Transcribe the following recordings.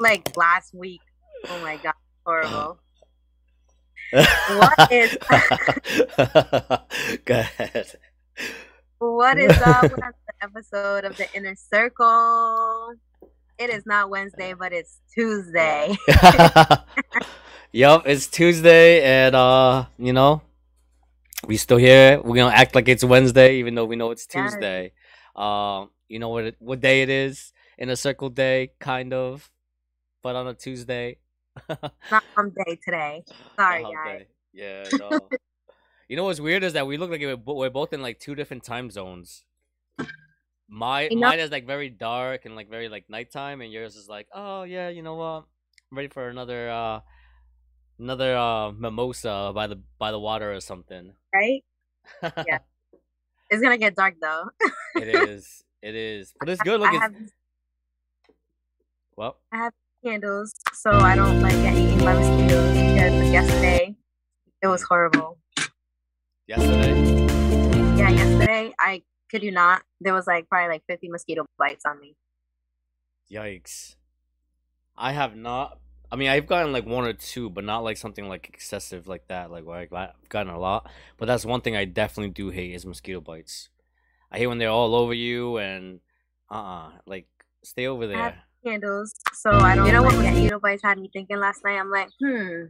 like last week. Oh my god, horrible. what is Go ahead. what is up with the episode of the Inner Circle? It is not Wednesday, but it's Tuesday. yup, it's Tuesday, and uh, you know, we still here. We're gonna act like it's Wednesday, even though we know it's Yes. Tuesday. Um, you know what? What day it is? Inner Circle Day, kind of, but on a Tuesday. not hump day today. Sorry, guys. Yeah, no. you know what's weird is that we look like we're, both in like two different time zones. My You know- mine is like very dark and like very like nighttime, and yours is like, oh yeah, you know what? I'm ready for another uh another uh mimosa by the by the water or something. Right? Yeah. It's gonna get dark though. it is. It is. But it's good. Look, I it's have well. Candles, so I don't like get eaten by mosquitoes because yesterday it was horrible. Yesterday. Yeah, yesterday I could you not, there was like probably like 50 mosquito bites on me. Yikes. I have not. I mean, I've gotten like one or two, but not like something like excessive like that. Like where I've gotten a lot. But that's one thing I definitely do hate is mosquito bites. I hate when they're all over you and uh uh like stay over there. Candles, so I don't. You know what mosquito bites had me thinking last night? I'm like, hmm,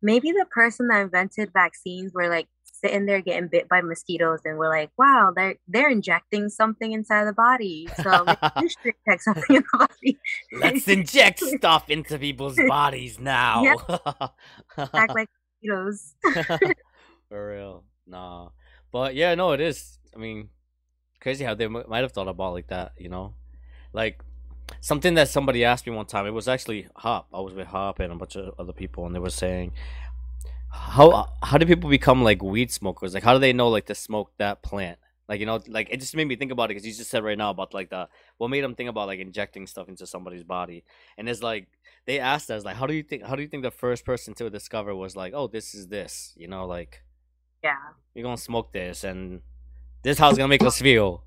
maybe the person that invented vaccines were like sitting there getting bit by mosquitoes, and we're like, wow, they're they're injecting something inside the body, so you should inject something in the body. Let's inject stuff into people's bodies now. Act like mosquitoes. For real. Nah. But yeah, no, it is. I mean, crazy how they m- might have thought about like that, you know? Like, something that somebody asked me one time, it was actually Hop. I was with Hop and a bunch of other people, and they were saying, how how do people become like weed smokers? Like, how do they know like to smoke that plant? Like, you know, like it just made me think about it because you just said right now about like the what made them think about like injecting stuff into somebody's body, and it's like they asked us like, how do you think how do you think the first person to discover was like, oh, this is this, you know, like Yeah. you're gonna smoke this and this is how it's gonna make us feel.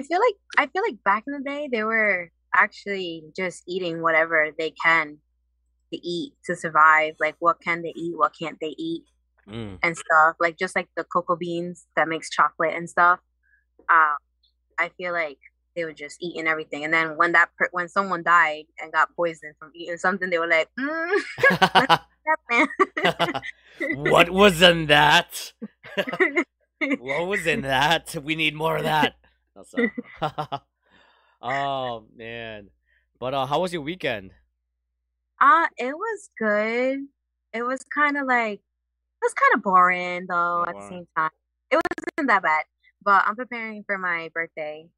I feel like I feel like back in the day they were actually just eating whatever they can to eat to survive. Like what can they eat, what can't they eat, Mm. and stuff. Like just like the cocoa beans that makes chocolate and stuff. Um, I feel like they were just eating everything, and then when that per- when someone died and got poisoned from eating something, they were like, mm, what was in that? what was in that? We need more of that. That's all. oh man. But uh how was your weekend? Uh, it was good. It was kind of like it was kind of boring though Yeah, at the boring. same time. It wasn't that bad, but I'm preparing for my birthday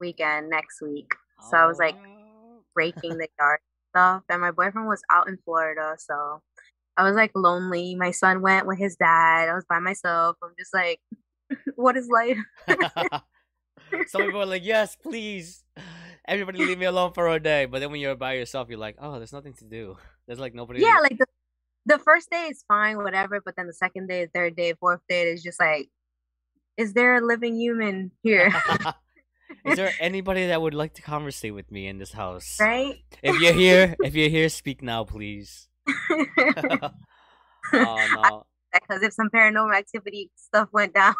weekend next week. So I was like Oh. raking the yard stuff, and my boyfriend was out in Florida, so I was like lonely. My son went with his dad. I was by myself. I'm just like, what is life? Some people are like, yes, please. Everybody leave me alone for a day. But then when you're by yourself, you're like, oh, there's nothing to do. There's like nobody. Yeah, like the the first day is fine, whatever, but then the second day, third day, fourth day is just like, is there a living human here? Is there anybody that would like to conversate with me in this house? right? If you're here, if you're here, speak now, please. oh no. Because if some paranormal activity stuff went down,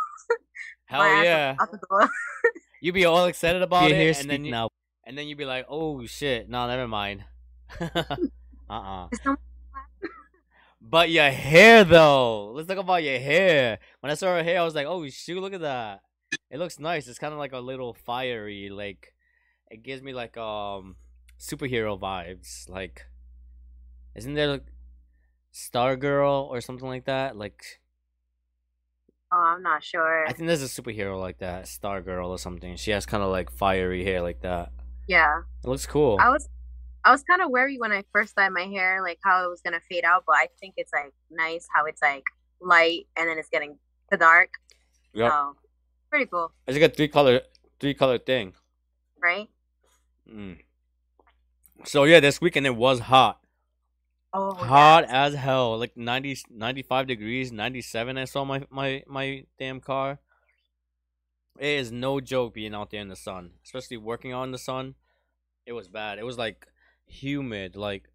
Hell my ass yeah. out the door. You'd be all excited about You're it, here, and then you, now. and then you'd be like, "Oh shit, no, never mind." uh-uh. Is some- But your hair, though. Let's talk about your hair. When I saw her hair, I was like, "Oh shoot, look at that! It looks nice. It's kind of like a little fiery. Like, it gives me like um superhero vibes. Like, isn't there like Star Girl or something like that? Like, oh, I'm not sure. I think there's a superhero like that, Star Girl or something. She has kind of like fiery hair like that. yeah, It looks cool. I was, I was kind of worried when I first dyed my hair, like how it was gonna fade out. But I think it's like nice how it's like light and then it's getting to dark. Yeah. So pretty cool, It's like a three color, three color thing. right? Mm. So yeah, this weekend it was hot, Oh, hot yes. as hell, like 90, 95 degrees, ninety seven. I saw my my my damn car. It is no joke being out there in the sun, especially working out in the sun. It was bad. It was like humid. Like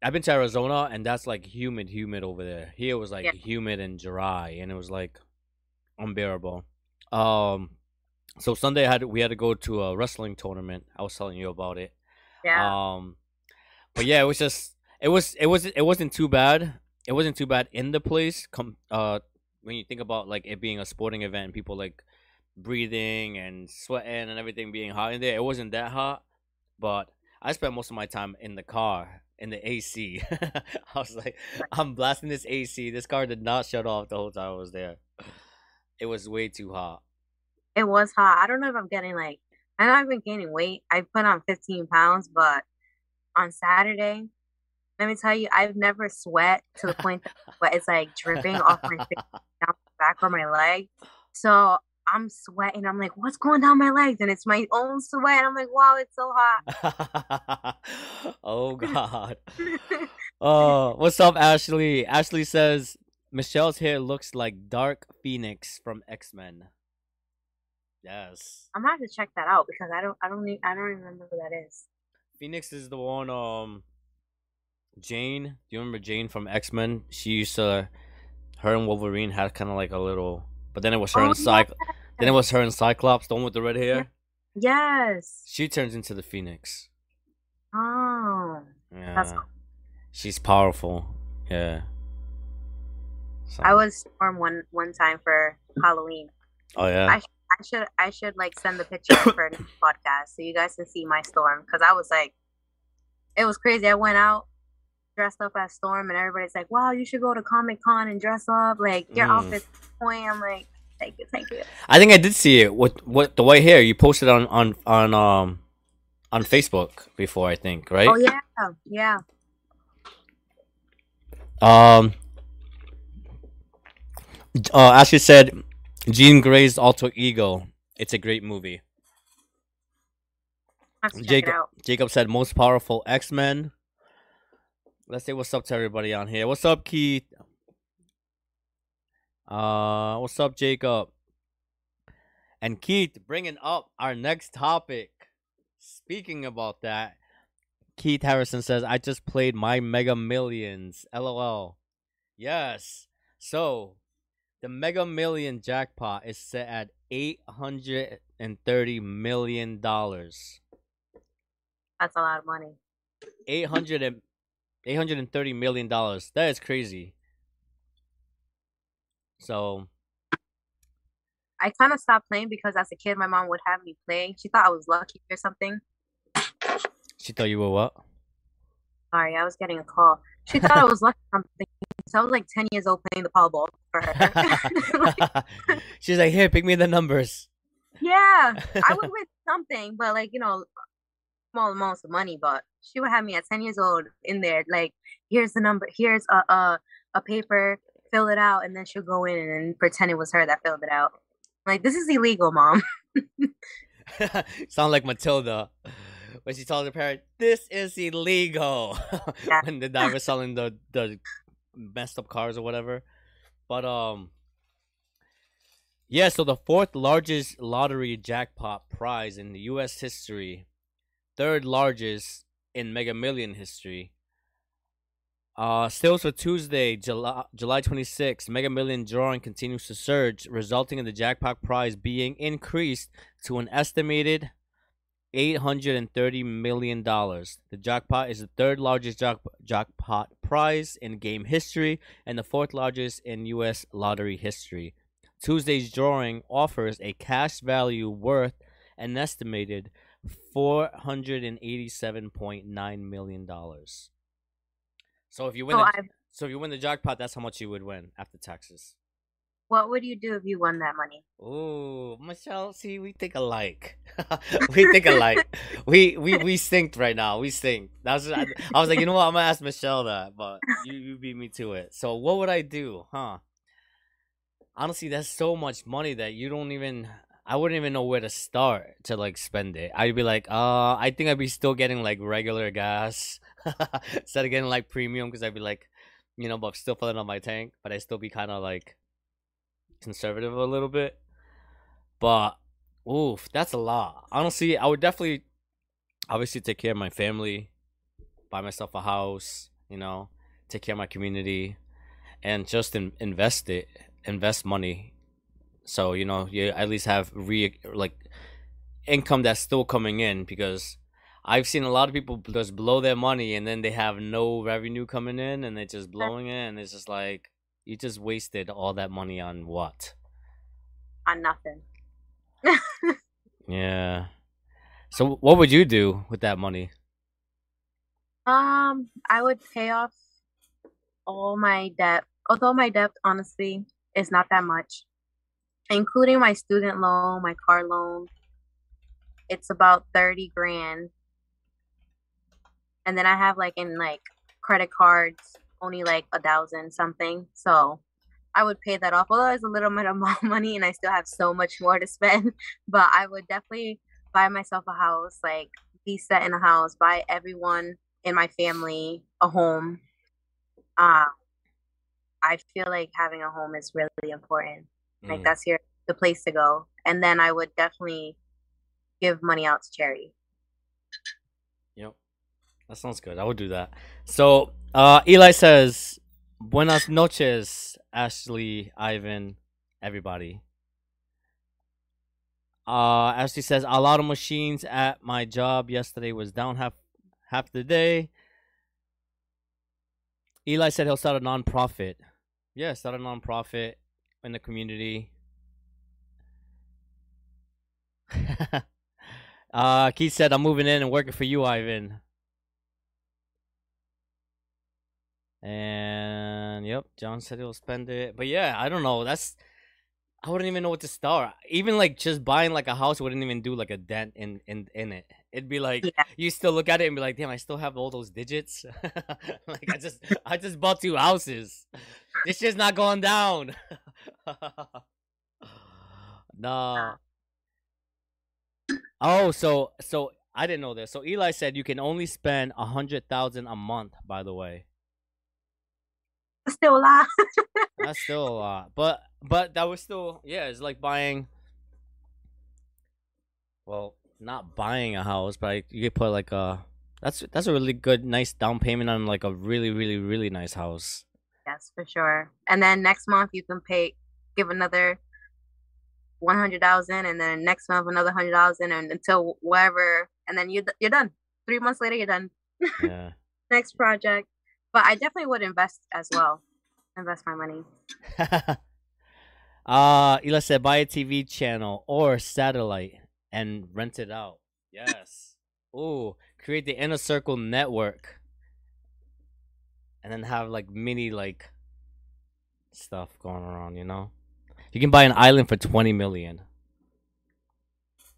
I've been to Arizona and that's like humid, humid over there. Here it was like yeah. humid and dry, and it was like unbearable. Um, so Sunday I had we had to go to a wrestling tournament. I was telling you about it. Yeah. Um, but yeah, it was just it was it was it wasn't too bad. It wasn't too bad in the place. Come uh, when you think about like it being a sporting event, and people like breathing and sweating and everything being hot in there. It wasn't that hot, but I spent most of my time in the car in the AC. I was like, I'm blasting this AC. This car did not shut off the whole time I was there. It was way too hot. It was hot. I don't know if I'm getting like I know I've been gaining weight. I put on 15 pounds, but on Saturday, let me tell you, I've never sweat to the point that it's like dripping off my face down the back or my leg. So I'm sweating. I'm like, what's going down my legs? And it's my own sweat. I'm like, wow, it's so hot. oh God. oh, what's up, Ashley? Ashley says Michelle's hair looks like Dark Phoenix from X Men. Yes. I'm gonna have to check that out because I don't, I don't, need, I don't remember who that is. Phoenix is the one. Um, Jane. Do you remember Jane from X Men? She used to. Her and Wolverine had kind of like a little but then it was her oh, and Cyclops. Yeah. Then it was her and Cyclops, the one with the red hair. Yes. She turns into the Phoenix. Oh. Yeah. That's... She's powerful. Yeah. So. I was Storm one one time for Halloween. Oh yeah. I, I should I should like send the picture for the podcast so you guys can see my storm because I was like, it was crazy. I went out dressed up as Storm, and everybody's like, "Wow, you should go to Comic Con and dress up. Like your mm. outfit's point." I'm like, "Thank you, thank you." I think I did see it. What what the white hair you posted on on on um on Facebook before? I think right. Oh yeah, yeah. Um. Uh, Ashley said, Jean Grey's alter ego. It's a great movie. Jacob, Jacob said most powerful X Men. Let's say what's up to everybody on here. What's up, Keith? Uh, what's up, Jacob? And Keith, bringing up our next topic. Speaking about that, Keith Harrison says, "I just played my Mega Millions." LOL. Yes. So, the Mega Million jackpot is set at eight hundred and thirty million dollars. That's a lot of money. Eight hundred and Eight hundred and thirty million dollars. That is crazy. So I kind of stopped playing because as a kid, my mom would have me play. She thought I was lucky or something. She thought you were what? Sorry, I was getting a call. She thought I was lucky or something. I was like ten years old playing the Powerball for her. like, She's like, "Here, pick me the numbers." Yeah, I would win something, but like you know, small amounts of money. But she would have me at 10 years old in there like here's the number here's a a, a paper fill it out and then she'll go in and pretend it was her that filled it out like this is illegal mom sound like matilda when she told her parent this is illegal yeah. when the guy was selling the the messed up cars or whatever but um yeah so the fourth largest lottery jackpot prize in the us history third largest in Mega Million history. Uh, sales for Tuesday, July July 26th, Mega Million drawing continues to surge, resulting in the jackpot prize being increased to an estimated $830 million. The jackpot is the third largest jack- jackpot prize in game history and the fourth largest in U.S. lottery history. Tuesday's drawing offers a cash value worth an estimated four hundred and eighty-seven point nine million dollars. So if you win, the, so if you win the jackpot, that's how much you would win after taxes. What would you do if you won that money? Oh, Michelle, see, we think alike. we think alike. we we we synced right now. We synced. That was I, I was like, you know what? I'm gonna ask Michelle that, but you you beat me to it. So what would I do, huh? Honestly, that's so much money that you don't even. I wouldn't even know where to start to like spend it. I'd be like, uh, I think I'd be still getting like regular gas instead of getting like premium because I'd be like, you know, but still filling up my tank, but I'd still be kind of like conservative a little bit. But oof, that's a lot. Honestly, I would definitely, obviously take care of my family, buy myself a house, you know, take care of my community, and just in, invest it, invest money. So you know, you at least have re like income that's still coming in because I've seen a lot of people just blow their money and then they have no revenue coming in and they're just blowing it and it's just like you just wasted all that money on what? On nothing. yeah. So what would you do with that money? Um, I would pay off all my debt. Although my debt honestly is not that much. Including my student loan, my car loan. It's about 30 grand and then I have like in like credit cards only like a thousand something. So I would pay that off. Although it's a little bit of money and I still have so much more to spend, but I would definitely buy myself a house, like be set in a house, buy everyone in my family a home. Um, I feel like having a home is really important. Mm. Like that's your the place to go. And then I would definitely give money out to charity. That sounds good. I would do that. So, uh, Eli says, Buenas noches, Ashley, Ivan, everybody. Uh, Ashley says, a lot of machines at my job yesterday was down half half the day. Eli said he'll start a nonprofit. Yeah, start a nonprofit in the community. uh, Keith said, I'm moving in and working for you, Ivan. And yep, John said he'll spend it. But yeah, I don't know. That's I wouldn't even know what to start. Even like just buying like a house wouldn't even do like a dent in in in it. It'd be like yeah. you still look at it and be like, damn, I still have all those digits. like I just I just bought two houses. This shit's not going down. nah. Oh, so so I didn't know this. So Eli said you can only spend a hundred thousand a month. By the way still a lot. That's still a lot, but but that was still yeah. It's like buying. Well, not buying a house, but you could put like a. That's that's a really good, nice down payment on like a really, really, really nice house. Yes, for sure. And then next month you can pay, give another one hundred thousand, and then next month another hundred thousand, and until whatever, and then you you're done. Three months later, you're done. Yeah. next project. But I definitely would invest as well. Invest my money. uh Ela said buy a TV channel or satellite and rent it out. Yes. Ooh, create the inner circle network. And then have like mini like stuff going around, you know? You can buy an island for twenty million.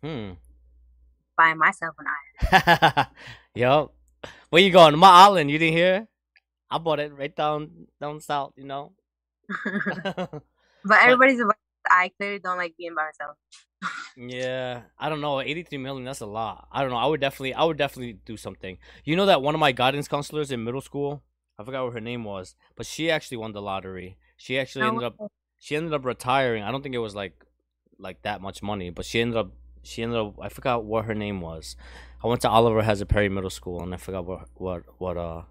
Hmm. Buying myself an island. yup. Where you going? My island, you didn't hear? I bought it right down down south, you know. but everybody's but, I clearly don't like being by myself. yeah, I don't know. Eighty three million. That's a lot. I don't know. I would definitely. I would definitely do something. You know that one of my guidance counselors in middle school. I forgot what her name was, but she actually won the lottery. She actually ended up. She ended up retiring. I don't think it was like, like that much money, but she ended up. She ended up. I forgot what her name was. I went to Oliver Hazard Perry Middle School, and I forgot what what what uh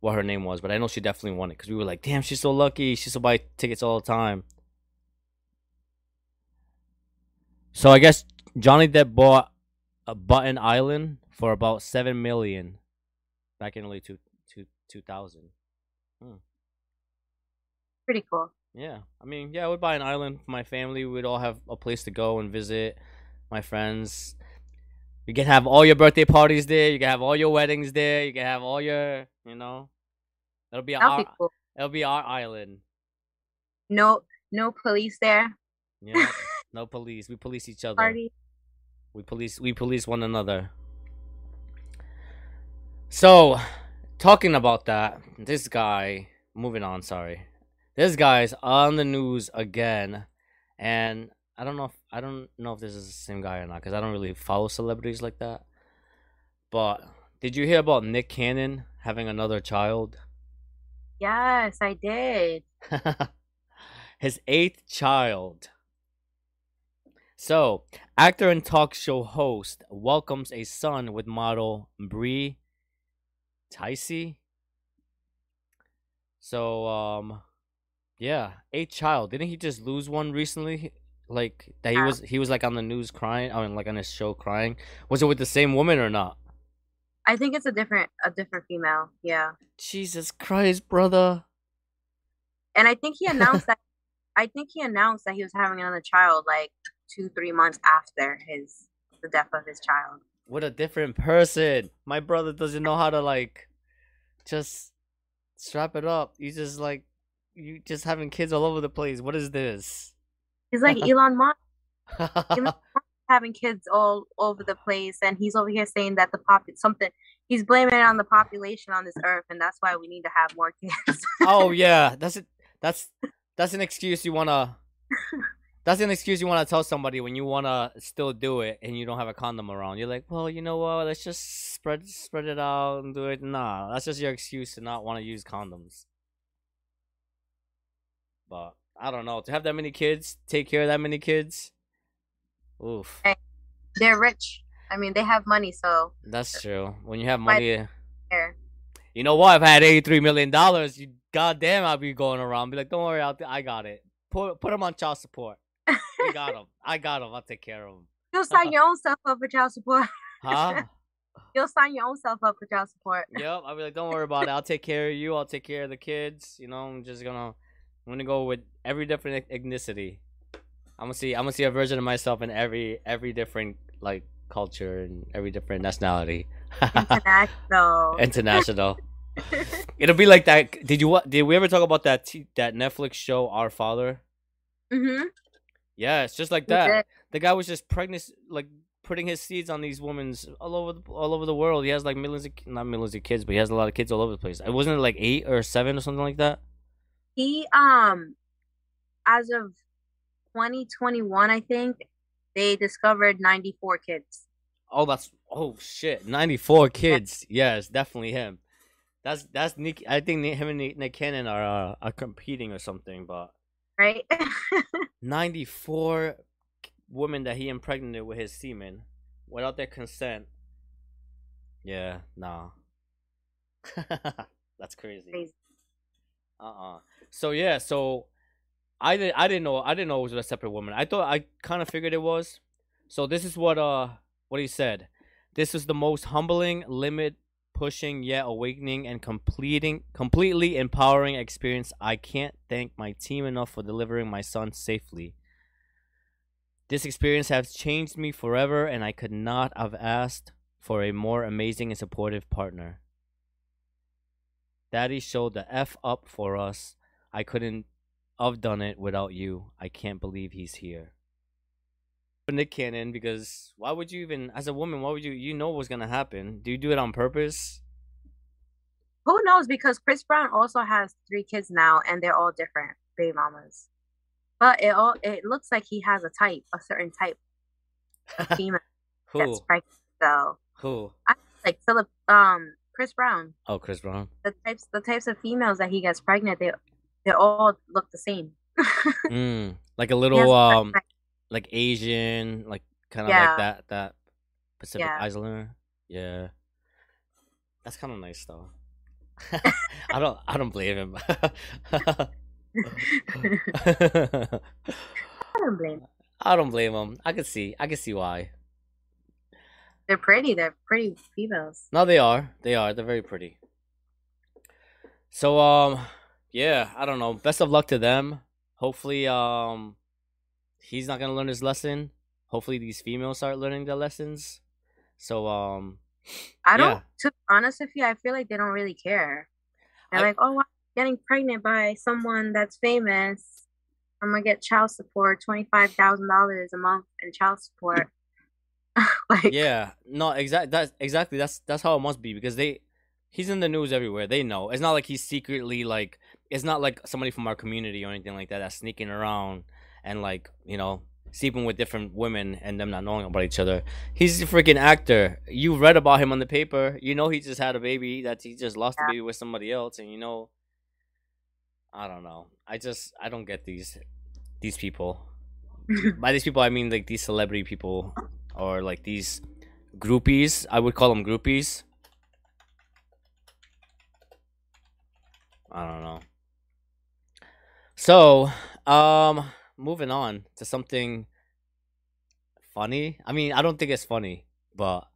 what her name was, but I know she definitely won it because we were like, damn, she's so lucky. She still buy tickets all the time. So I guess Johnny Depp bought a Button Island for about seven million back in early two, two, 2000. Hmm. Pretty cool. Yeah, I mean, yeah, I would buy an island for my family. We'd all have a place to go and visit my friends. You can have all your birthday parties there. You can have all your weddings there. You can have all your, you know, it'll be our, be cool. it'll be our island. No, no police there. Yeah, no police. We police each other. Party. We police. We police one another. So, talking about that, this guy. Moving on. Sorry, this guy's on the news again, and I don't know if I don't know if this is the same guy or not because I don't really follow celebrities like that. But did you hear about Nick Cannon having another child? Yes, I did. His eighth child. So, actor and talk show host welcomes a son with model Bre Tiesi. So, um, yeah, a child. Didn't he just lose one recently? Like that he was he was like on the news crying. I mean, like on his show crying. Was it with the same woman or not? I think it's a different a different female. Yeah. Jesus Christ, brother. And I think he announced that. I think he announced that he was having another child like two three months after his the death of his child. What a different person. My brother doesn't know how to like just strap it up. He's just like you just having kids all over the place. What is this? He's like Elon Musk. Elon Musk having kids all over the place, and he's over here saying that the pop something. He's blaming it on the population on this earth, and that's why we need to have more kids. oh yeah, that's it. That's that's an excuse you wanna. That's an excuse you want to tell somebody when you want to still do it and you don't have a condom around. You're like, well, you know what? Let's just spread spread it out and do it. Nah, that's just your excuse to not want to use condoms. But I don't know. To have that many kids, take care of that many kids. Oof. They're rich. I mean, they have money, so. That's true. When you have money. Uh, you know what? If I had eighty-three million dollars, you goddamn, I'd be going around. Be like, don't worry, I'll I got it. Put put them on child support. I got them. I got them. I'll take care of them. You'll sign your own self up for child support. Huh? You'll sign your own self up for child support. Yep. I'll be like, don't worry about it. I'll take care of you. I'll take care of the kids. You know, I'm just gonna I'm gonna go with every different ethnicity. I'm gonna see. I'm gonna see a version of myself in every every different like culture and every different nationality. International. International. It'll be like that. Did you what? Did we ever talk about that t- that Netflix show Our Father? Mhm. Yeah, it's just like that. The guy was just pregnant, like putting his seeds on these women's all over the, all over the world. He has like millions of not millions of kids, but he has a lot of kids all over the place. It wasn't like eight or seven or something like that. He um as of 2021, I think they discovered 94 kids. Oh, that's oh shit, 94 kids. Yeah. Yes, definitely him. That's that's Nick. I think him and Nick Cannon are uh, are competing or something, but right. 94 women that he impregnated with his semen without their consent. Yeah, nah. That's crazy. crazy. Uh-uh. So yeah, so I didn't I didn't know I didn't know it was a separate woman. I thought I kind of figured it was. So this is what uh what he said. This is the most humbling, limit pushing yet awakening and completing completely empowering experience. I can't thank my team enough for delivering my son safely. This experience has changed me forever and I could not have asked for a more amazing and supportive partner. Daddy showed the F up for us. I couldn't have done it without you. I can't believe he's here. Nick Cannon, because why would you even, as a woman, why would you, you know what's gonna happen? Do you do it on purpose? Who knows? Because Chris Brown also has three kids now, and they're all different baby mamas. But it all it looks like he has a type, a certain type of female Who? that's pregnant. So who? I like Philip, um, Chris Brown. Oh, Chris Brown. The types, the types of females that he gets pregnant, they they all look the same. mm, like a little um, like Asian, like kind of yeah. like that that Pacific yeah. Islander. Yeah, that's kind of nice though. I don't I don't blame him. I don't blame. I don't blame him. I can see. I can see why. They're pretty. They're pretty females. No, they are. They are. They're very pretty. So um, yeah. I don't know. Best of luck to them. Hopefully um, he's not gonna learn his lesson. Hopefully these females start learning their lessons. So um, I don't. Yeah. To be honest with you, I feel like they don't really care. They're I, like, oh, I'm getting pregnant by someone that's famous. I'm gonna get child support, twenty five thousand dollars a month in child support. like yeah no exactly that's exactly that's that's how it must be because they he's in the news everywhere they know it's not like he's secretly like it's not like somebody from our community or anything like that that's sneaking around and like you know sleeping with different women and them not knowing about each other he's a freaking actor you read about him on the paper you know he just had a baby that he just lost yeah. a baby with somebody else and you know i don't know i just i don't get these these people by these people I mean like these celebrity people or like these groupies. I would call them groupies. I don't know. So, um, moving on to something funny. I mean, I don't think it's funny, but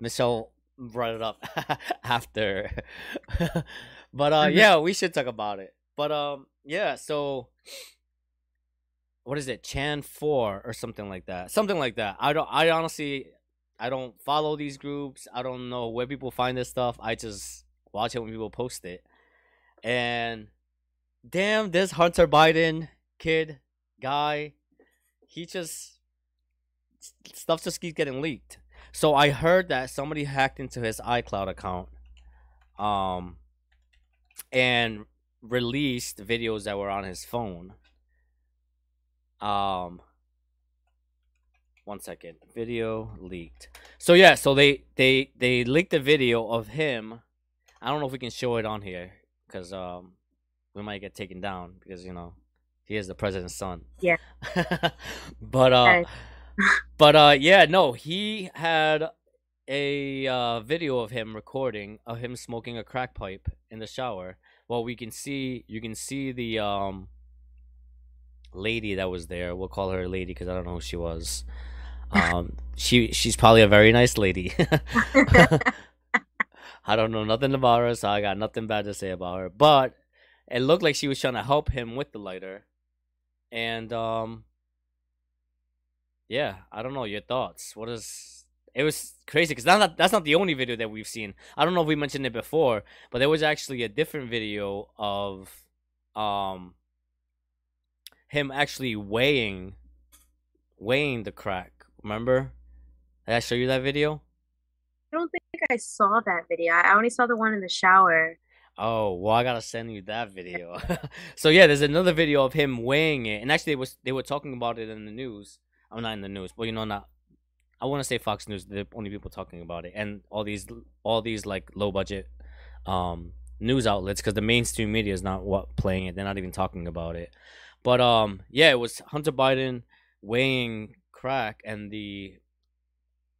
Michelle brought it up after. but uh mm-hmm. yeah, we should talk about it. But um yeah, so what is it? Chan 4 or something like that. Something like that. I don't I honestly I don't follow these groups. I don't know where people find this stuff. I just watch it when people post it. And damn, this Hunter Biden kid guy, he just stuff just keeps getting leaked. So I heard that somebody hacked into his iCloud account, um, and released videos that were on his phone. Um, one second, video leaked. So yeah, so they they they leaked a video of him. I don't know if we can show it on here because um we might get taken down because you know he is the president's son. Yeah. but uh, but uh, yeah, no, he had a uh, video of him recording of him smoking a crack pipe in the shower. Well, we can see you can see the um lady that was there. We'll call her a lady because I don't know who she was. Um, she she's probably a very nice lady. I don't know nothing about her, so I got nothing bad to say about her. But it looked like she was trying to help him with the lighter, and um, yeah, I don't know your thoughts. What is it was crazy because that's not that's not the only video that we've seen. I don't know if we mentioned it before, but there was actually a different video of um him actually weighing weighing the crack. Remember? Did I show you that video? I don't think I saw that video. I only saw the one in the shower. Oh well, I gotta send you that video. so yeah, there's another video of him weighing it, and actually they was they were talking about it in the news. I'm not in the news, but you know, not. I want to say Fox News. The only people talking about it, and all these all these like low budget um news outlets because the mainstream media is not what playing it. They're not even talking about it. But um, yeah, it was Hunter Biden weighing crack, and the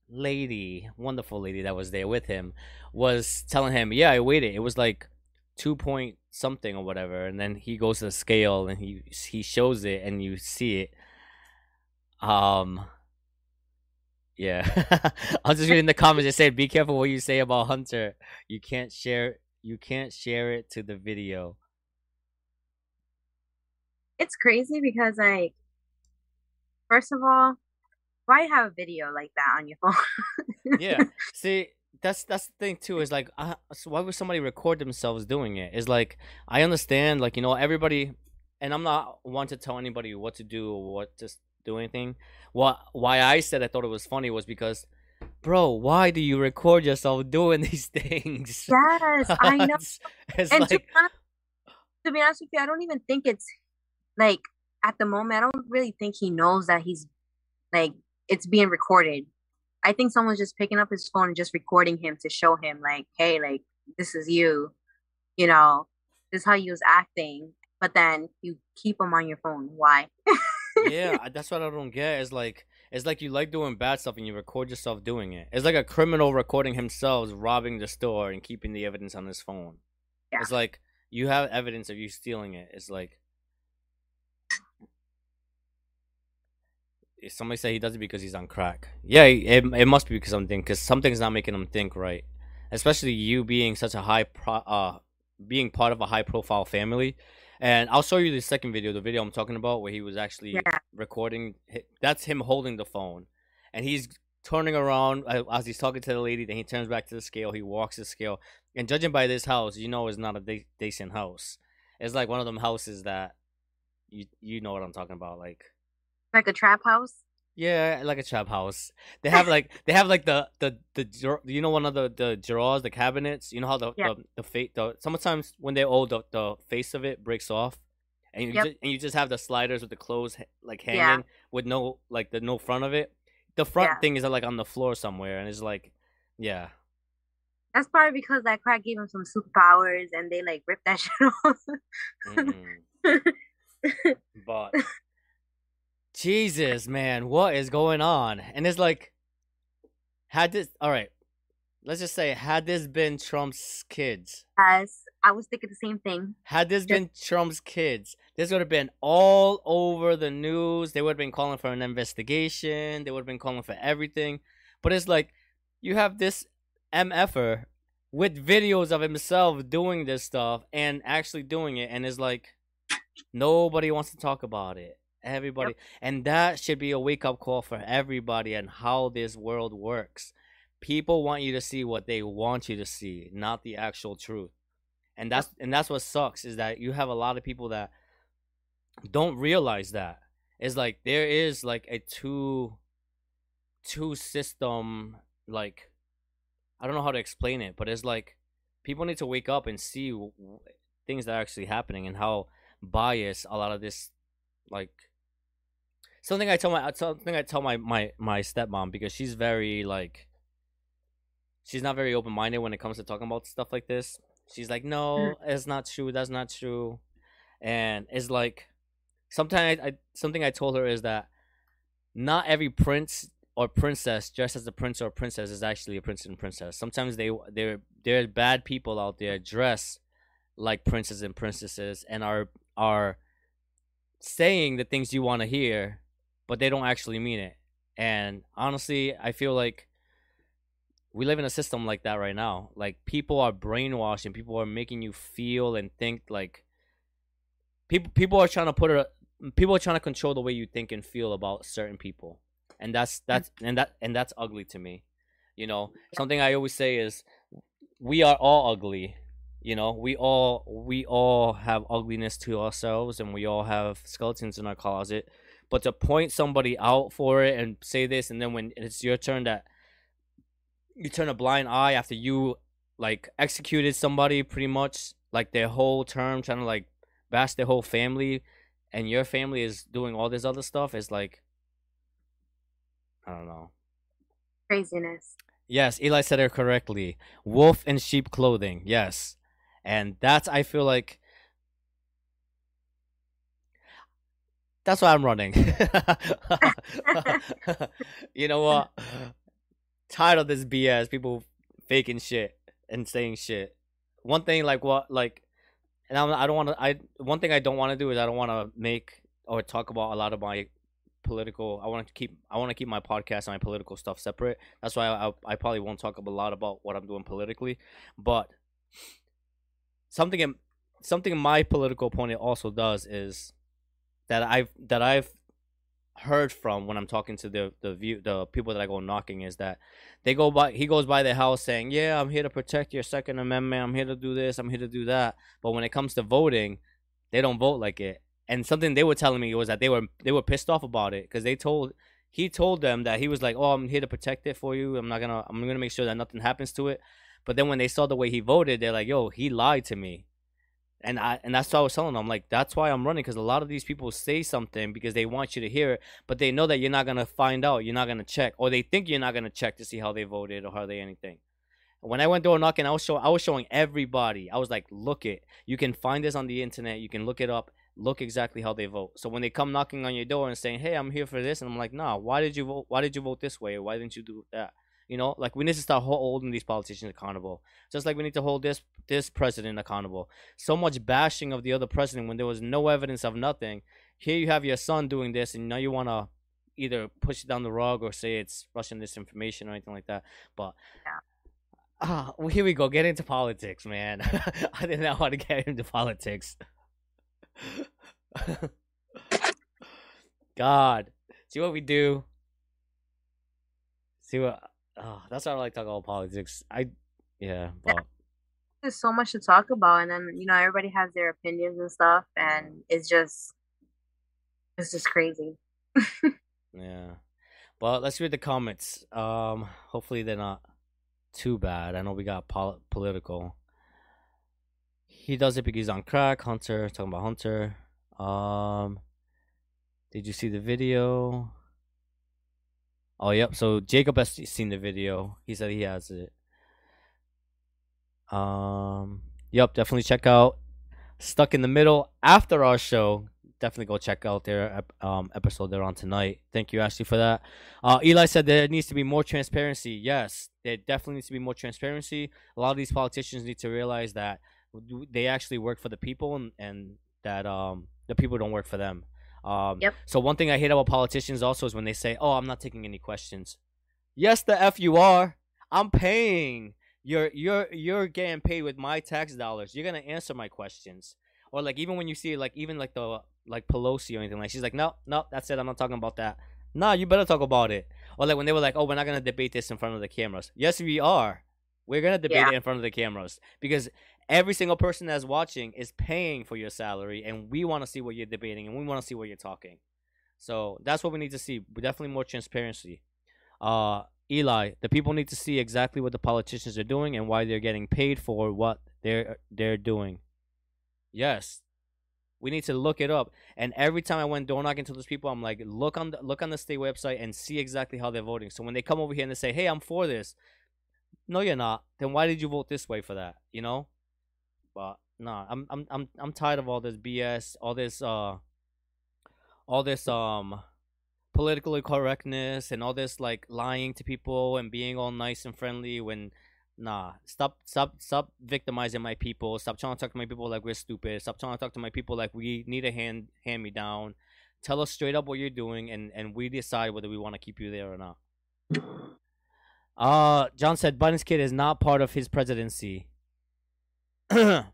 lady, wonderful lady that was there with him, was telling him, "Yeah, I weighed it. It was like two point something or whatever." And then he goes to the scale and he he shows it, and you see it. Um. Yeah, I was just reading the comments. It said, "Be careful what you say about Hunter. You can't share. You can't share it to the video." It's crazy because, like, first of all, why have a video like that on your phone? yeah. See, that's that's the thing too. Is like, uh, so why would somebody record themselves doing it? Is like, I understand, like you know, everybody, and I'm not one to tell anybody what to do or what to do anything. What why I said I thought it was funny was because, bro, why do you record yourself doing these things? Yes, I know. it's, it's and like, to, be honest, to be honest with you, I don't even think it's like at the moment. I don't really think he knows that he's like it's being recorded. I think someone's just picking up his phone and just recording him to show him like, hey, like this is you, you know, this is how you was acting. But then you keep him on your phone. Why? yeah, that's what I don't get. It's like it's like you like doing bad stuff and you record yourself doing it. It's like a criminal recording himself robbing the store and keeping the evidence on his phone. Yeah. It's like you have evidence of you stealing it. It's like somebody say he does it because he's on crack. Yeah, it, it must be because something because something's not making him think right. Especially you being such a high pro, uh, being part of a high profile family. And I'll show you the second video, the video I'm talking about, where he was actually yeah. recording. That's him holding the phone, and he's turning around uh, as he's talking to the lady. Then he turns back to the scale. He walks the scale, and judging by this house, you know, it's not a de- decent house. It's like one of them houses that you you know what I'm talking about, like like a trap house. Yeah, like a trap house. They have like they have like the the the you know one of the the drawers, the cabinets. You know how the yeah. the the face the sometimes when they're old, the, the face of it breaks off, and you yep. just, and you just have the sliders with the clothes like hanging yeah. with no like the no front of it. The front yeah. thing is like on the floor somewhere, and it's like, yeah. That's probably because that crack gave him some superpowers, and they like ripped that shit off. mm-hmm. but Jesus, man, what is going on? And it's like, had this, all right, let's just say, had this been Trump's kids. Yes, I was thinking the same thing. Had this been Trump's kids, this would have been all over the news. They would have been calling for an investigation. They would have been calling for everything. But it's like, you have this MFer with videos of himself doing this stuff and actually doing it, and it's like, nobody wants to talk about it everybody. Yep. and that should be a wake up call for everybody and how this world works. People want you to see what they want you to see not the actual truth. And that's and that's what sucks is that you have a lot of people that don't realize that. It's like there is like a two two system like i don't know how to explain it but it's like people need to wake up and see things that are actually happening and how biased a lot of this like something I tell my something I tell my my my stepmom because she's very like she's not very open minded when it comes to talking about stuff like this. She's like, no, mm-hmm. it's not true. That's not true, and it's like sometimes I, I something I told her is that not every prince or princess dressed as a prince or princess is actually a prince and princess. Sometimes they they're they're bad people out there dress like princes and princesses and are are saying the things you want to hear but they don't actually mean it. And honestly, I feel like we live in a system like that right now. Like people are brainwashing, people are making you feel and think like people people are trying to put a people are trying to control the way you think and feel about certain people. And that's mm. that's and that and that's ugly to me. You know, something I always say is we are all ugly. You know, we all we all have ugliness to ourselves and we all have skeletons in our closet but to point somebody out for it and say this, and then when it's your turn that you turn a blind eye after you like executed somebody pretty much like their whole term, trying to like bash their whole family, and your family is doing all this other stuff, is like I don't know. Craziness. Yes, Eli said it correctly. Wolf in sheep clothing. Yes. And that's I feel like That's why I'm running. you know what? Tired of this BS. People faking shit and saying shit. One thing, like what, like, and I'm, I don't want to. I one thing I don't want to do is I don't want to make or talk about a lot of my political. I want to keep. I want to keep my podcast and my political stuff separate. That's why I, I, probably won't talk a lot about what I'm doing politically. But something in something my political opponent also does is that I've that I've heard from when I'm talking to the the view the people that I go knocking is that they go by he goes by the house saying, Yeah, I'm here to protect your second amendment, I'm here to do this, I'm here to do that. But when it comes to voting, they don't vote like it. And something they were telling me was that they were they were pissed off about it because they told he told them that he was like, Oh, I'm here to protect it for you. I'm not gonna I'm gonna make sure that nothing happens to it. But then when they saw the way he voted, they're like, Yo, he lied to me and I and that's what I was telling them. I'm Like that's why I'm running because a lot of these people say something because they want you to hear it, but they know that you're not gonna find out, you're not gonna check, or they think you're not gonna check to see how they voted or how they anything. When I went door knocking, I was showing I was showing everybody. I was like, look it, you can find this on the internet, you can look it up, look exactly how they vote. So when they come knocking on your door and saying, hey, I'm here for this, and I'm like, nah, why did you vote? Why did you vote this way? Why didn't you do that? You know, like we need to start holding these politicians accountable, just like we need to hold this this president accountable. So much bashing of the other president when there was no evidence of nothing. Here you have your son doing this, and now you want to either push it down the rug or say it's Russian disinformation or anything like that. But. Ah, well, here we go. Get into politics, man. I didn't know how to get into politics. God, see what we do. See what oh, that's why I like talking about politics. I yeah, but there's so much to talk about, and then you know everybody has their opinions and stuff, and it's just it's just crazy. yeah, but let's read the comments. Um, hopefully they're not too bad. I know we got pol- political. He does it because he's on crack. Hunter talking about Hunter. Um, did you see the video? Oh, yep. So Jacob has seen the video. He said he has it. Um, yep. Definitely check out Stuck in the Middle after our show. definitely go check out their um episode they're on tonight. Thank you, Ashley, for that. Uh, Eli said there needs to be more transparency. Yes, there definitely needs to be more transparency. A lot of these politicians need to realize that they actually work for the people and, and that um the people don't work for them. Um, yep. So one thing I hate about politicians also is when they say, "Oh, I'm not taking any questions." Yes, the f you are. I'm paying. You're you're you're getting paid with my tax dollars. You're gonna answer my questions. Or like even when you see like even like the like Pelosi or anything like she's like no no that's it I'm not talking about that. Nah, you better talk about it. Or like when they were like, oh, we're not gonna debate this in front of the cameras. Yes, we are. We're gonna debate yeah. it in front of the cameras because every single person that's watching is paying for your salary, and we want to see what you're debating, and we want to see what you're talking. So that's what we need to see. Definitely more transparency. Uh, Eli, the people need to see exactly what the politicians are doing and why they're getting paid for what they're they're doing. Yes. We need to look it up. And every time I went door knocking to those people, I'm like, look on the look on the state website and see exactly how they're voting. So when they come over here and they say, Hey, I'm for this, no you're not, then why did you vote this way for that? You know? But nah, I'm I'm I'm I'm tired of all this BS, all this uh all this um political correctness and all this like lying to people and being all nice and friendly when nah stop stop stop victimizing my people. Stop trying to talk to my people like we're stupid. Stop trying to talk to my people like we need a hand hand me down. Tell us straight up what you're doing and and we decide whether we want to keep you there or not. Uh john said biden's kid is not part of his presidency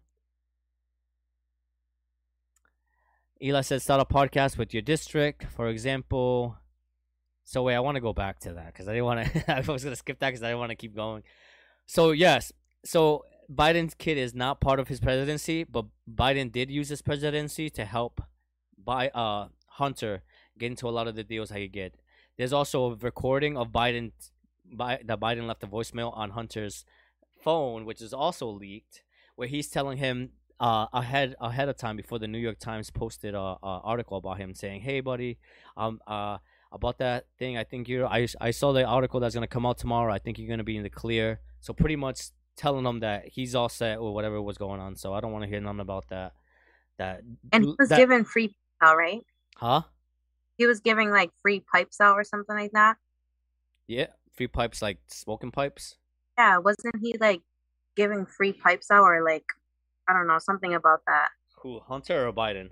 Eli said start a podcast with your district, for example. So wait, I want to go back to that because I didn't want to. I was gonna skip that because I didn't want to keep going. So yes, so Biden's kid is not part of his presidency, but Biden did use his presidency to help by uh Hunter get into a lot of the deals I could get. There's also a recording of Biden, by, that Biden left a voicemail on Hunter's phone, which is also leaked, where he's telling him uh, ahead ahead of time before the New York Times posted a, a, article about him saying, "Hey, buddy, um, uh, about that thing, I think you're. I I saw the article that's gonna come out tomorrow. I think you're gonna be in the clear. So pretty much telling him that he's all set or whatever was going on. So I don't want to hear nothing about that. That and he was that, given free out, right? Huh? He was giving like free pipes out or something like that. Yeah, free pipes like smoking pipes. Yeah, wasn't he like giving free pipes out or like I don't know something about that. Who Hunter or Biden?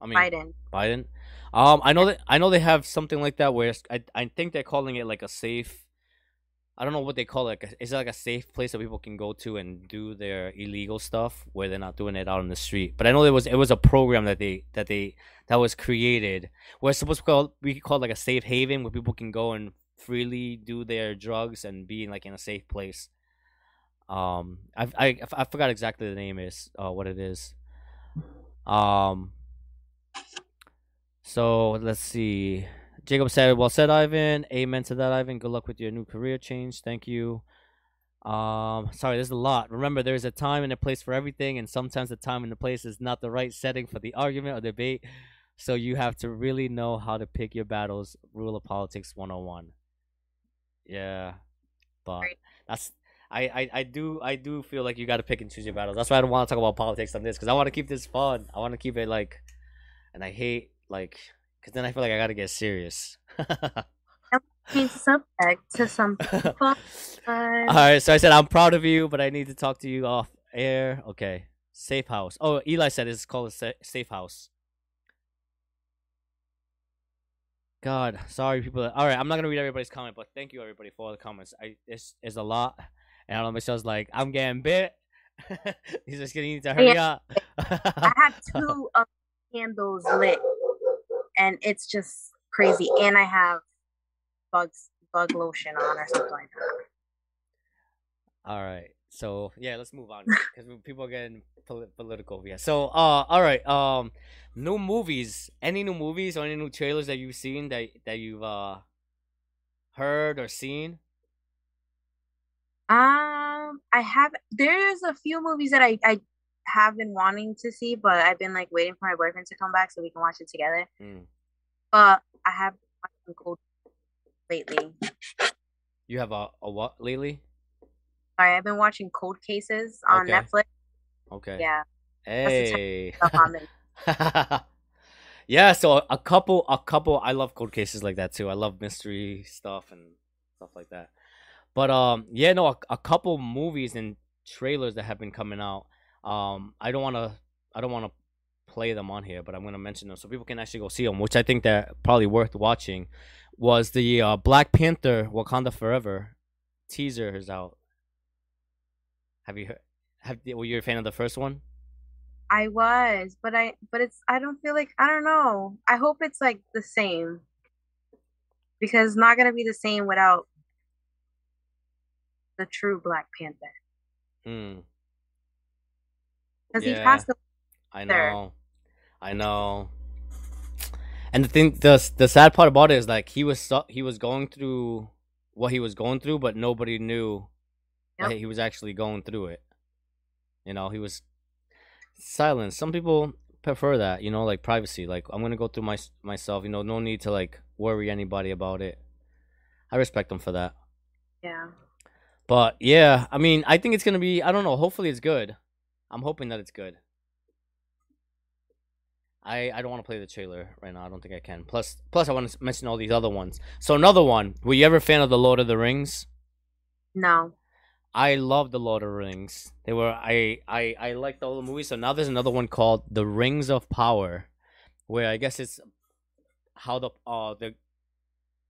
I mean Biden. Biden. Um, I know that I know they have something like that where I I think they're calling it like a safe. I don't know what they call it. Is it like a safe place that people can go to and do their illegal stuff where they're not doing it out on the street? But I know there was it was a program that they that they that was created where it's supposed to call we could call it like a safe haven where people can go and freely do their drugs and be in like in a safe place. Um, I I I forgot exactly the name is uh what it is. Um. So let's see. Jacob said, "Well said, Ivan. Amen to that, Ivan. Good luck with your new career change. Thank you." Um, sorry, there's a lot. Remember, there's a time and a place for everything, and sometimes the time and the place is not the right setting for the argument or debate. So you have to really know how to pick your battles. Rule of Politics 101. Yeah, but that's I, I, I do I do feel like you got to pick and choose your battles. That's why I don't want to talk about politics on this because I want to keep this fun. I want to keep it like, and I hate like because then I feel like I got to get serious. Change subject to some people. All right, so I said I'm proud of you, but I need to talk to you off air. Okay, safe house. Oh, Eli said it's called a safe house. God, sorry people. All right, I'm not gonna read everybody's comment, but thank you everybody for all the comments. I it's, it's a lot. And I know Michelle's like, I'm getting bit. He's just getting to hurry yeah. up. I have two of candles lit, and it's just crazy. And I have bugs bug lotion on or something like that. All right. So yeah, let's move on because people are getting pol- political. Yeah. So uh, all right. Um, new movies. Any new movies or any new trailers that you've seen that that you've uh heard or seen? Um, I have. There's a few movies that I I have been wanting to see, but I've been like waiting for my boyfriend to come back so we can watch it together. Mm. But I have watched Cold lately. You have a a what lately? Sorry, I've been watching Cold Cases on okay. Netflix. Okay. Yeah. Hey. yeah, so a couple, a couple. I love cold cases like that too. I love mystery stuff and stuff like that. But um, yeah, no, a, a couple movies and trailers that have been coming out. Um, I don't want to, I don't want to play them on here, but I'm gonna mention them so people can actually go see them, which I think they're probably worth watching. Was the uh, Black Panther Wakanda Forever teaser is out? Have you heard? Have were you a fan of the first one? I was, but I but it's I don't feel like I don't know. I hope it's like the same. Because it's not gonna be the same without the true Black Panther. Hmm. Because yeah, he passed the I know. I know. And the thing the the sad part about it is like he was he was going through what he was going through, but nobody knew yep. that he was actually going through it. You know, he was silent. Some people prefer that, you know, like privacy. Like I'm gonna go through my myself. You know, no need to like worry anybody about it. I respect them for that. Yeah. But yeah, I mean, I think it's gonna be. I don't know. Hopefully, it's good. I'm hoping that it's good. I, I don't want to play the trailer right now. I don't think I can. Plus, plus I want to mention all these other ones. So another one. Were you ever a fan of the Lord of the Rings? No. I love the Lord of the Rings. They were I I I liked all the movies. So now there's another one called The Rings of Power, where I guess it's how the uh the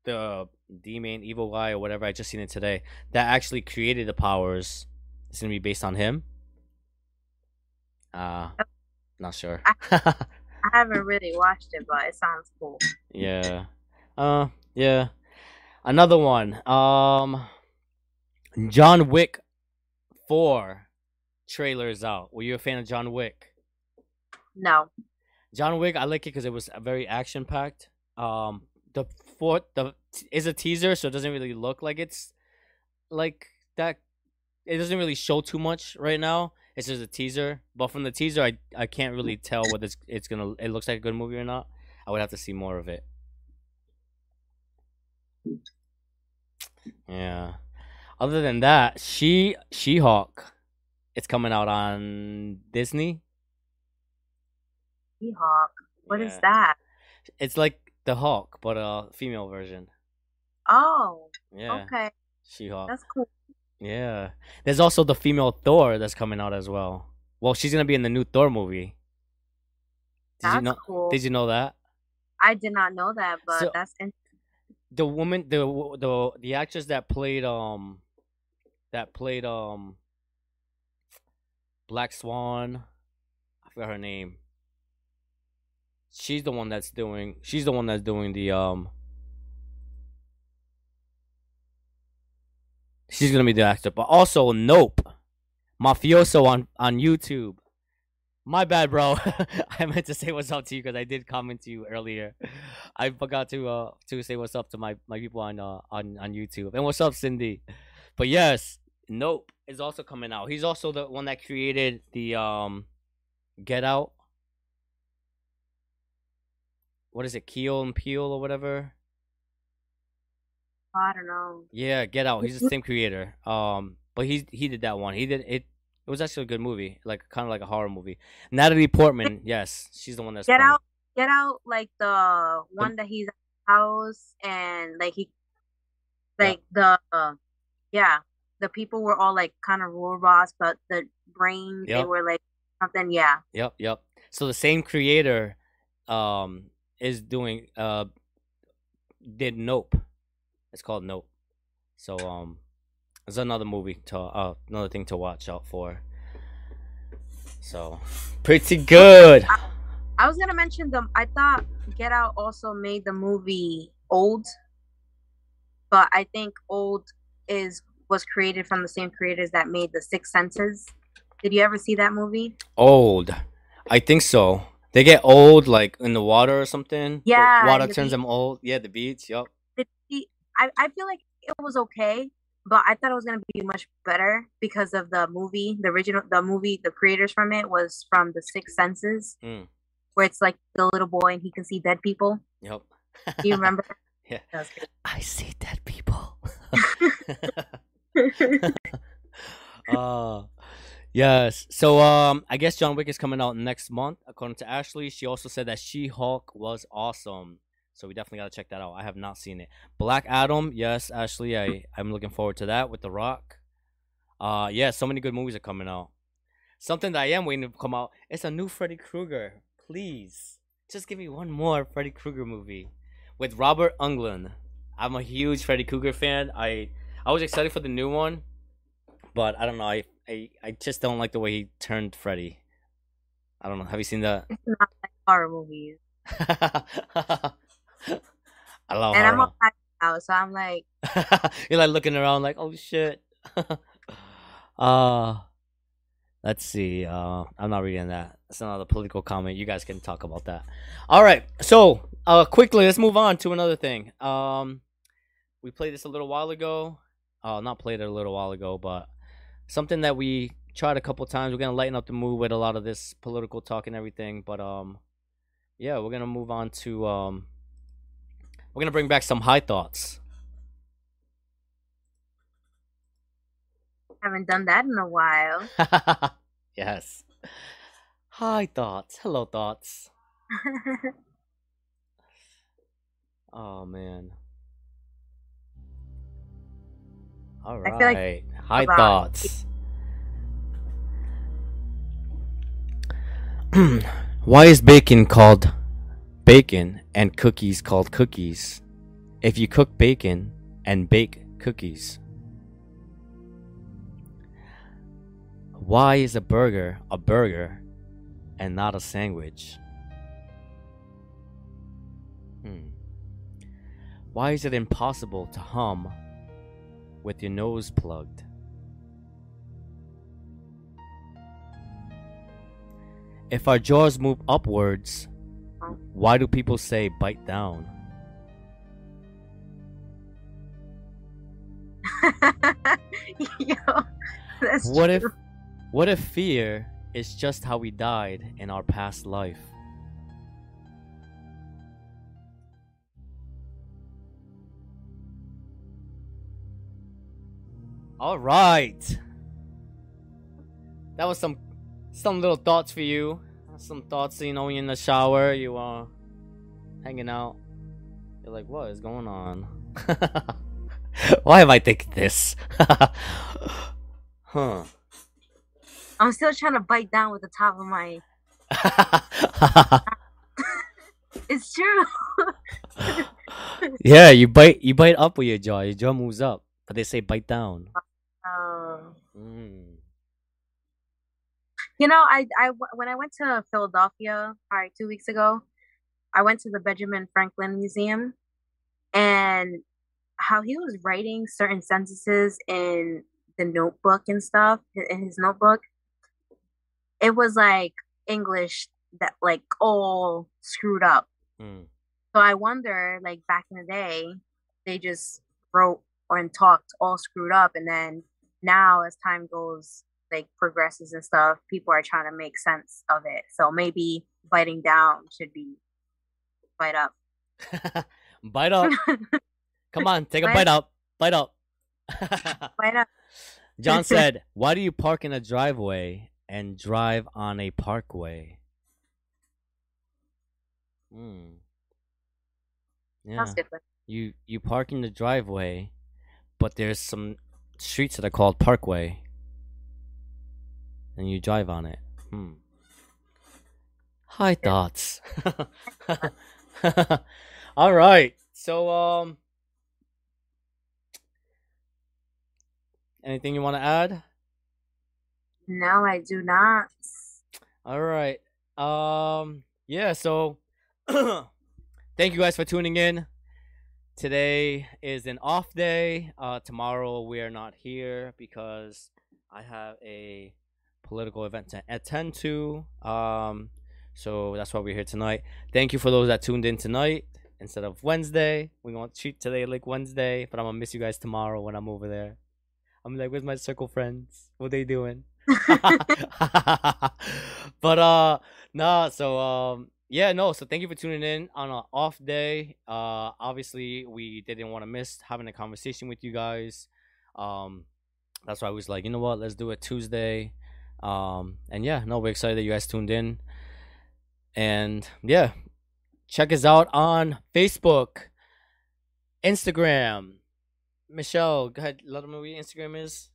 the demon evil guy or whatever I just seen it today that actually created the powers. It's gonna be based on him. Uh, not sure. I, I haven't really watched it, but it sounds cool. Yeah. Uh, yeah. Another one. Um, John Wick 4 trailers out. Were you a fan of John Wick? No. John Wick, I like it because it was very action packed. Um, the fourth the is a teaser, so it doesn't really look like it's like that. It doesn't really show too much right now. It's just a teaser, but from the teaser, I I can't really tell whether it's it's gonna. It looks like a good movie or not. I would have to see more of it. Yeah. Other than that, she She Hulk, it's coming out on Disney. She Hulk. What yeah. is that? It's like the Hulk, but a female version. Oh. Yeah. Okay. She Hulk. That's cool. Yeah. There's also the female Thor that's coming out as well. Well, she's gonna be in the new Thor movie. Did that's you know? Cool. Did you know that? I did not know that, but so, that's interesting. The woman, the the the actress that played um, that played um, Black Swan, I forgot her name. She's the one that's doing. She's the one that's doing the um She's gonna be the actor, but also Nope, mafioso on on YouTube. My bad, bro. I meant to say what's up to you because I did comment to you earlier. I forgot to uh to say what's up to my my people on uh on on YouTube. And what's up, Cindy? But yes, Nope is also coming out. He's also the one that created the um Get Out. What is it, Keel and Peele or whatever? I don't know. Yeah, Get Out. He's the same creator. Um, but he he did that one. He did it. It was actually a good movie, like kind of like a horror movie. Natalie Portman, yes, she's the one that's Get Out. Get Out, like the one the, that he's at the house and like he, like yeah. the, uh, yeah, the people were all like kind of robots, but the brain yep. they were like something. Yeah. Yep. Yep. So the same creator, um, is doing uh, did Nope. It's called Nope. So um, it's another movie to uh another thing to watch out for. So pretty good. I, I was gonna mention them. I thought Get Out also made the movie Old, but I think Old is was created from the same creators that made the Six Senses. Did you ever see that movie? Old, I think so. They get old like in the water or something. Yeah, the water the turns beach. them old. Yeah, the beach. Yep. I, I feel like it was okay, but I thought it was gonna be much better because of the movie, the original, the movie, the creators from it was from The Sixth Senses, mm. where it's like the little boy and he can see dead people. Yep. Do you remember? yeah. I see dead people. uh, Yes. So um I guess John Wick is coming out next month, according to Ashley. She also said that She Hulk was awesome. So we definitely gotta check that out. I have not seen it. Black Adam, yes, Ashley, I, I'm looking forward to that with The Rock. Uh yeah, so many good movies are coming out. Something that I am waiting to come out. It's a new Freddy Krueger. Please. Just give me one more Freddy Krueger movie. With Robert Englund. I'm a huge Freddy Krueger fan. I I was excited for the new one. But I don't know, I I, I just don't like the way he turned Freddy. I don't know. Have you seen that? It's not like horror movies. I love and horror. I'm all out, so I'm like, You're like looking around like, oh shit. uh let's see. Uh I'm not reading that. That's another political comment. You guys can talk about that. Alright, so uh quickly let's move on to another thing. Um we played this a little while ago. Uh not played it a little while ago, but something that we tried a couple times. We're gonna lighten up the mood with a lot of this political talk and everything, but um yeah, we're gonna move on to um we're gonna bring back some high thoughts. haven't done that in a while. yes. High thoughts. Hello thoughts. Oh man. All right. I feel like right. High thoughts. Why is bacon called bacon and cookies called cookies? If you cook bacon and bake cookies. Why is a burger a burger and not a sandwich? Hmm. Why is it impossible to hum with your nose plugged? If our jaws move upwards, why do people say bite down? Yo, What if what if fear is just how we died in our past life? All right. That was some some little thoughts for you. Some thoughts, you know, when you're in the shower, you are hanging out. You're like, what is going on? Why am I thinking this? huh. I'm still trying to bite down with the top of my. It's true. yeah, you bite you bite up with your jaw. Your jaw moves up, but they say bite down. Um, Mm. You know, I, I when I went to Philadelphia, probably two weeks ago, I went to the Benjamin Franklin Museum, and how he was writing certain sentences in the notebook and stuff in his notebook. It was like English that like all screwed up. Mm. So I wonder, like back in the day, they just wrote or and talked all screwed up, and then now as time goes, like progresses and stuff, people are trying to make sense of it. So maybe biting down should be bite up. bite up. Come on, take a Bite- bite up. Bite up. Bite up. John said, "Why do you park in a driveway and drive on a parkway?" Hmm. Yeah. You you park in the driveway, but there's some streets that are called Parkway, and you drive on it. Hmm. High thoughts. All right. So um, anything you want to add? No, I do not. All right. Um yeah, so thank you guys for tuning in. Today is an off day. Uh tomorrow we are not here because I have a political event to attend to. Um so that's why we're here tonight. Thank you for those that tuned in tonight instead of Wednesday. We're going to treat today like Wednesday, but I'm going to miss you guys tomorrow when I'm over there. I'm like, where's my circle friends? What they doing? but uh nah so um yeah no so thank you for tuning in on an off day uh obviously we didn't want to miss having a conversation with you guys um that's why i was like you know what let's do it tuesday Um, and yeah, no, we're excited that you guys tuned in. And yeah, check us out on Facebook, Instagram. Michelle, go ahead. Let them know what your Instagram is.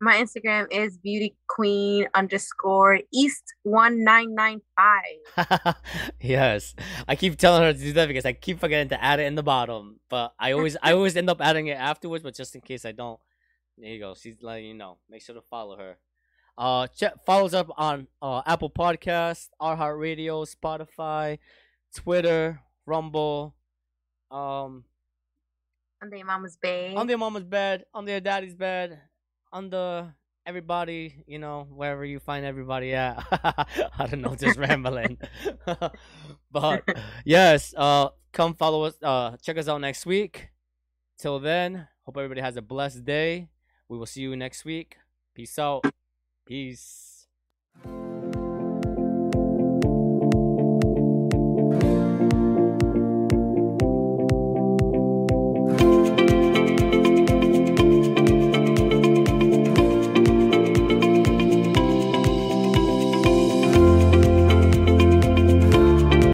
My Instagram is beauty queen underscore east one nine nine five. yes, I keep telling her to do that because I keep forgetting to add it in the bottom. But I always, I always end up adding it afterwards. But just in case I don't, there you go. She's letting you know. Make sure to follow her. Uh, check follows up on uh Apple Heart Radio, Spotify, Twitter, Rumble. Um, on their mama's bed. On their mama's bed. On their daddy's bed on the everybody, you know, wherever you find everybody at. I don't know, just rambling. but yes, uh come follow us, uh check us out next week. Till then, hope everybody has a blessed day. We will see you next week. Peace out. Peace.